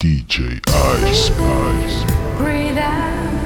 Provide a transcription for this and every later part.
DJ Ice Ice. Breathe out.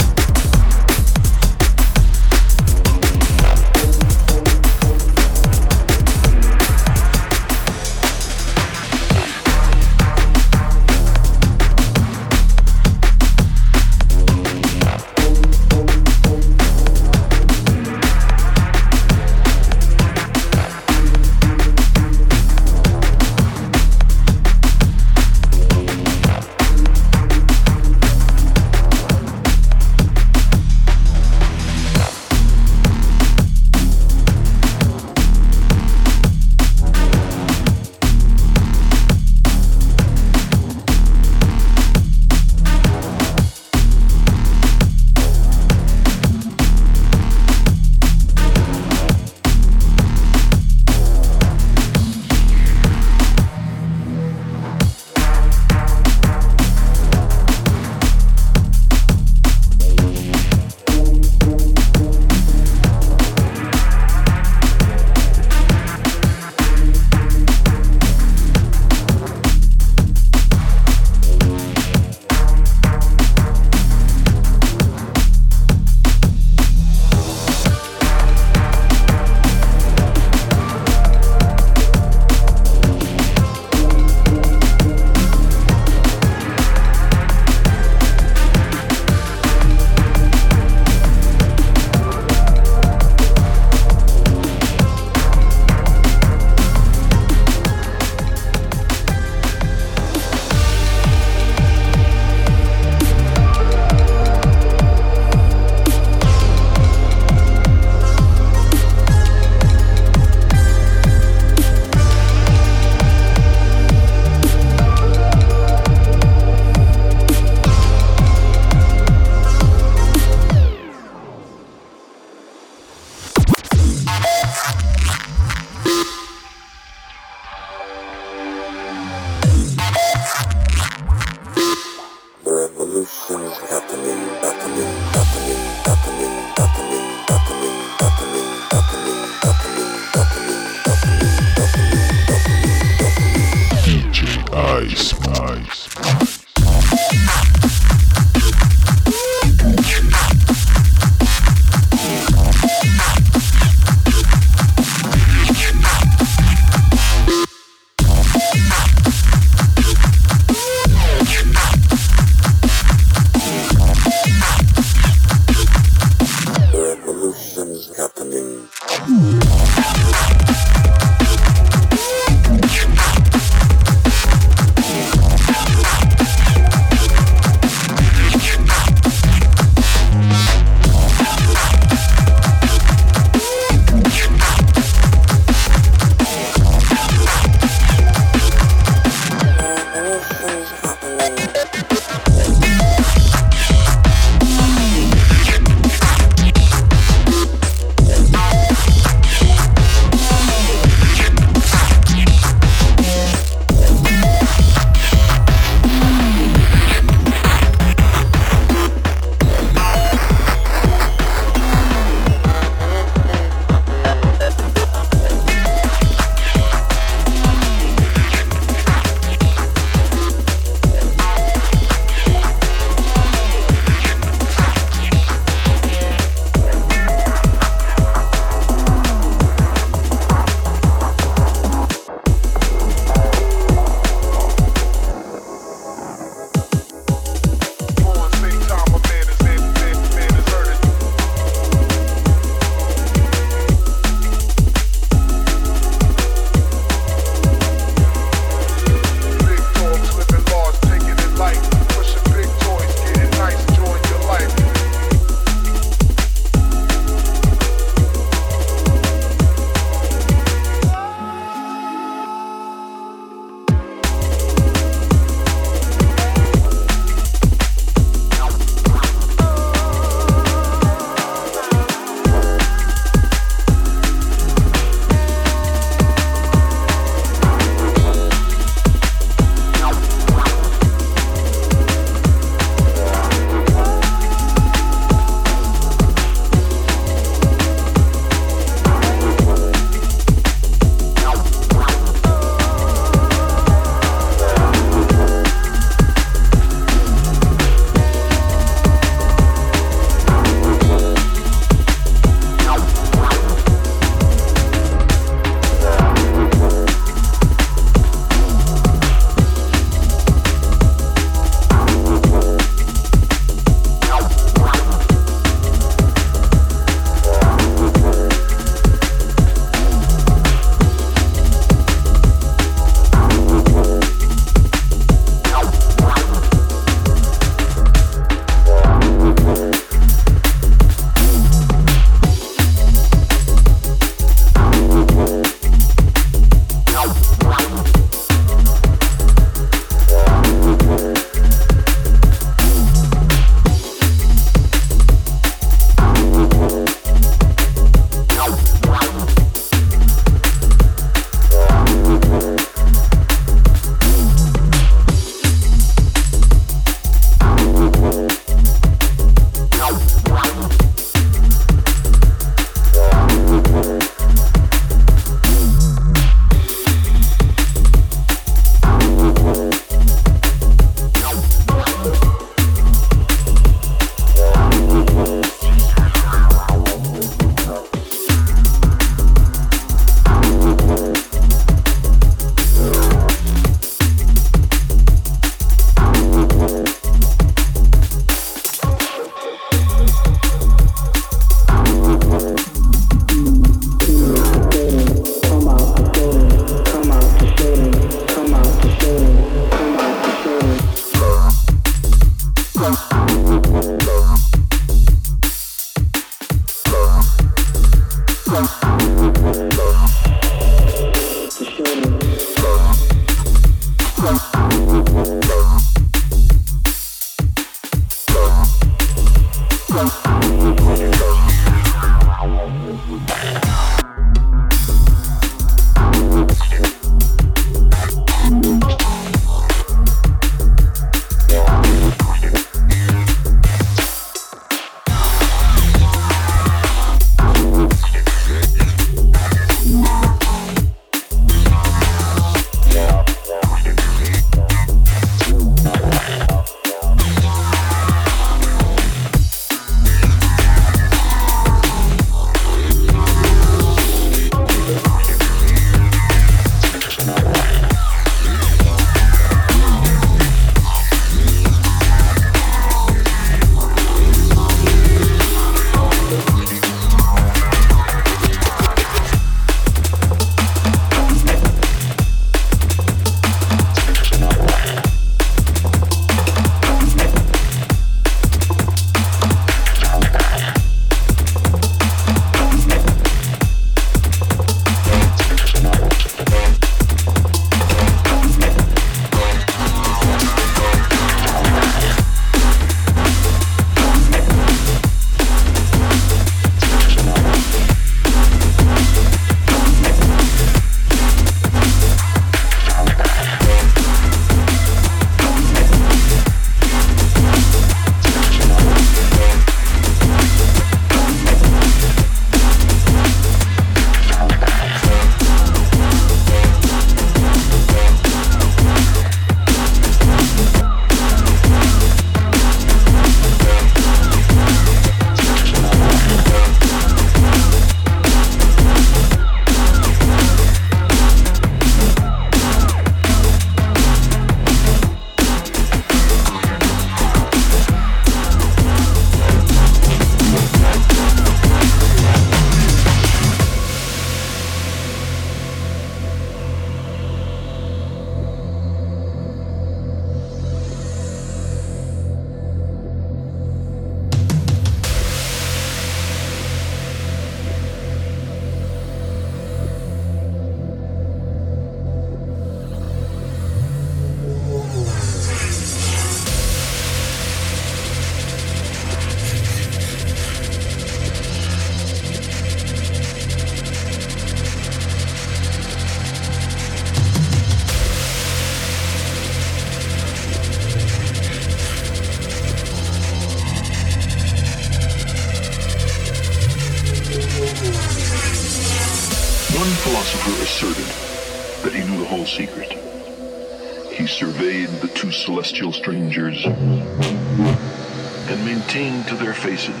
faces,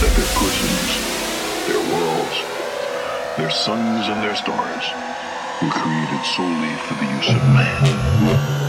that their persons, their worlds, their suns and their stars were created solely for the use of man.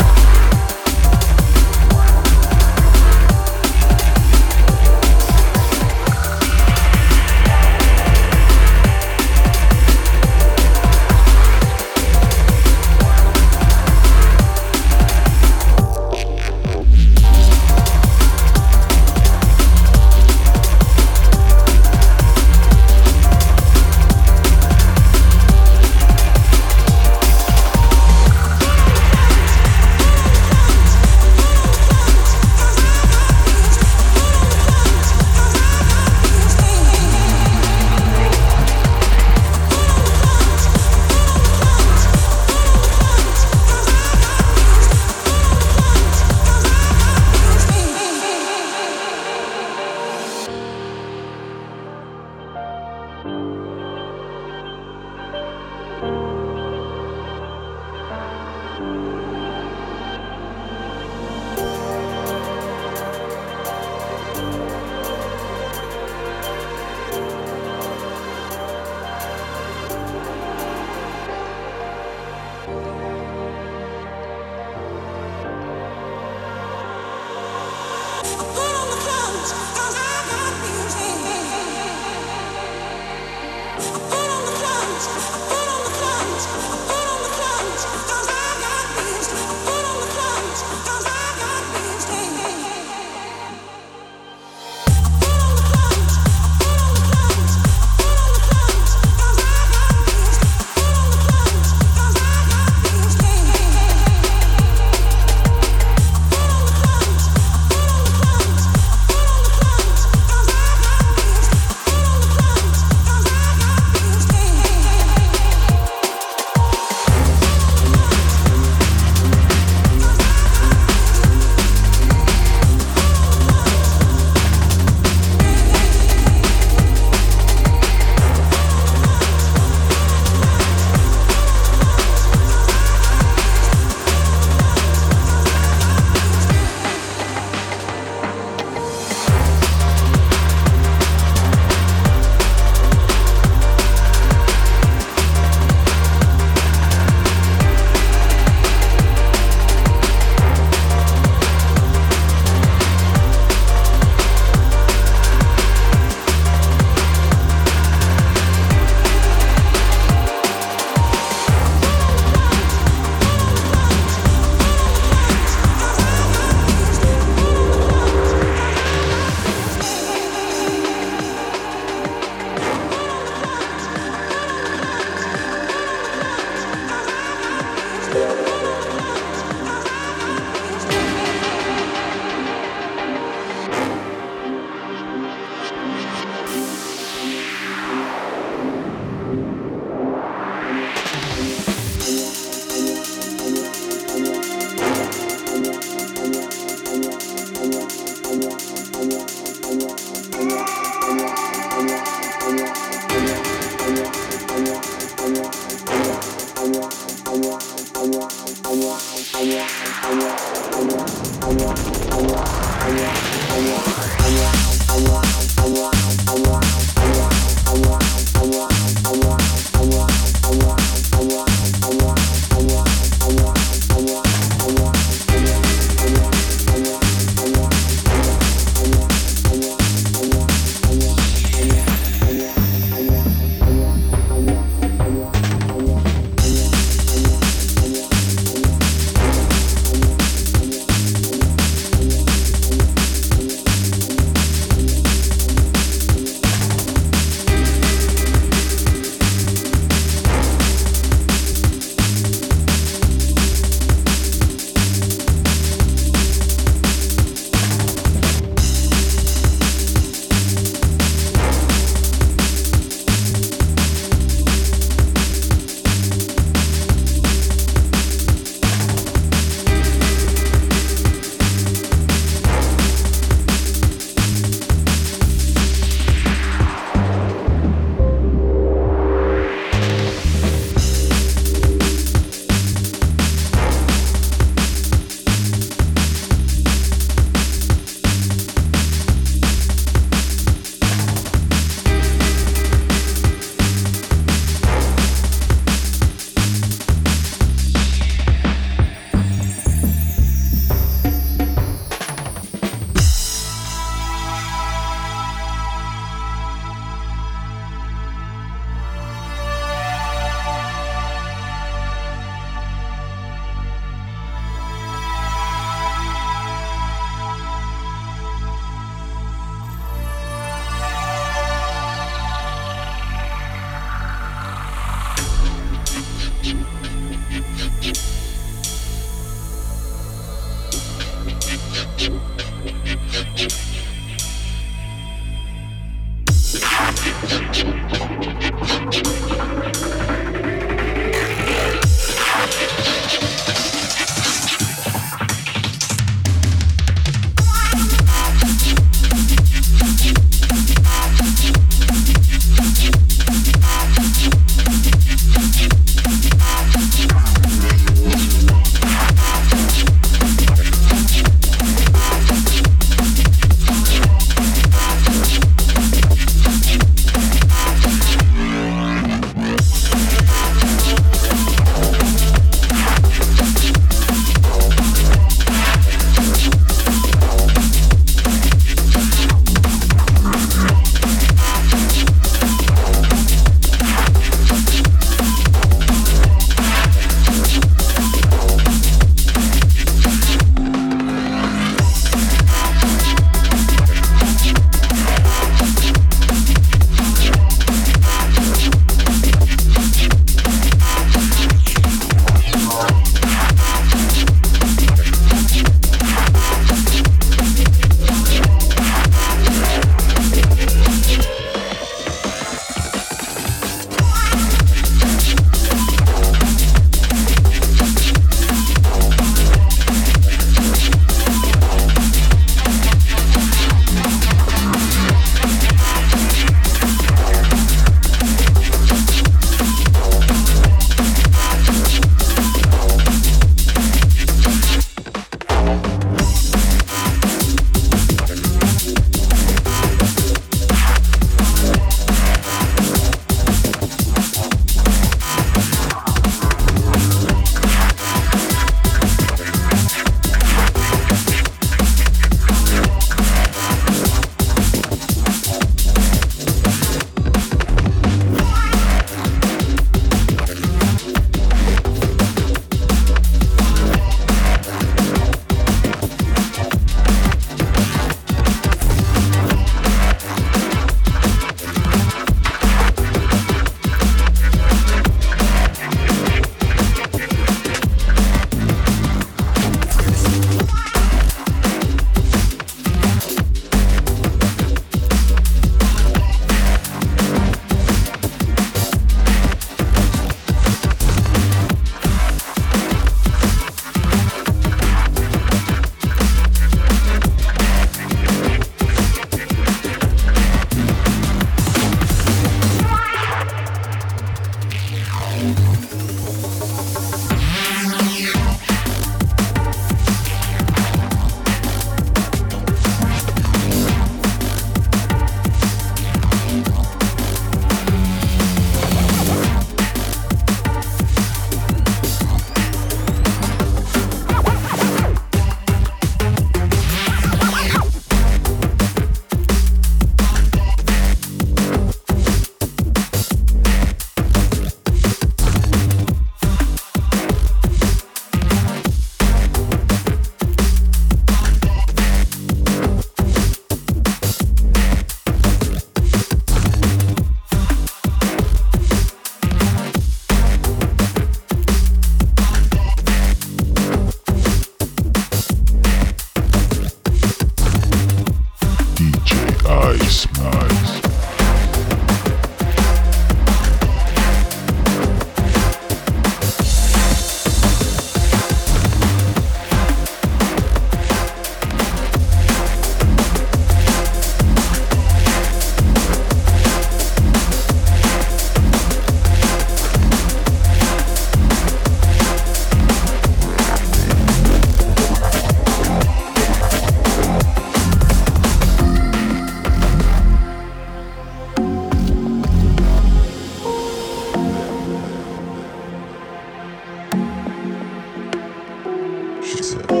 Shit.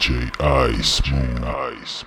DJ Ice Moon. Ice.